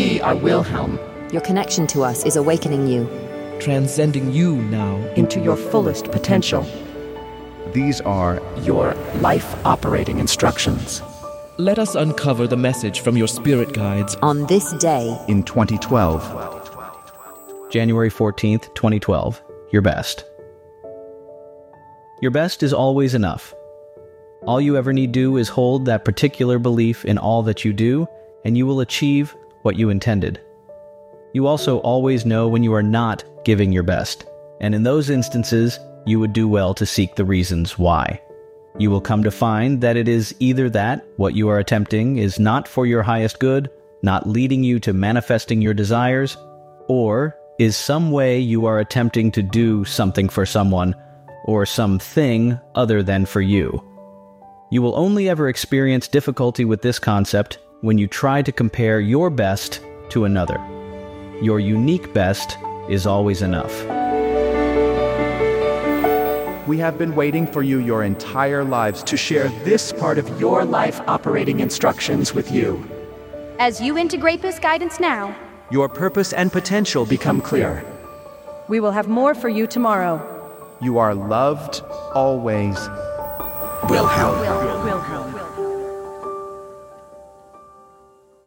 We are Wilhelm. Your connection to us is awakening you. Transcending you now. into your fullest potential. These are Your life operating instructions. Let us uncover the message from your spirit guides. On this day, in 2012. January 14th, 2012. Your best. Your best is always enough. All you ever need do is hold that particular belief in all that you do, and you will achieve what you intended. You also always know when you are not giving your best, and in those instances, you would do well to seek the reasons why. You will come to find that it is either that what you are attempting is not for your highest good, not leading you to manifesting your desires, or is some way you are attempting to do something for someone or something other than for you. You will only ever experience difficulty with this concept when you try to compare your best to another. Your unique best is always enough. We have been waiting for you your entire lives to share This part of your life operating instructions with you As you integrate this guidance now, Your purpose and potential become become clear. We will have more for you tomorrow. You are loved always. Wilhelm. Will.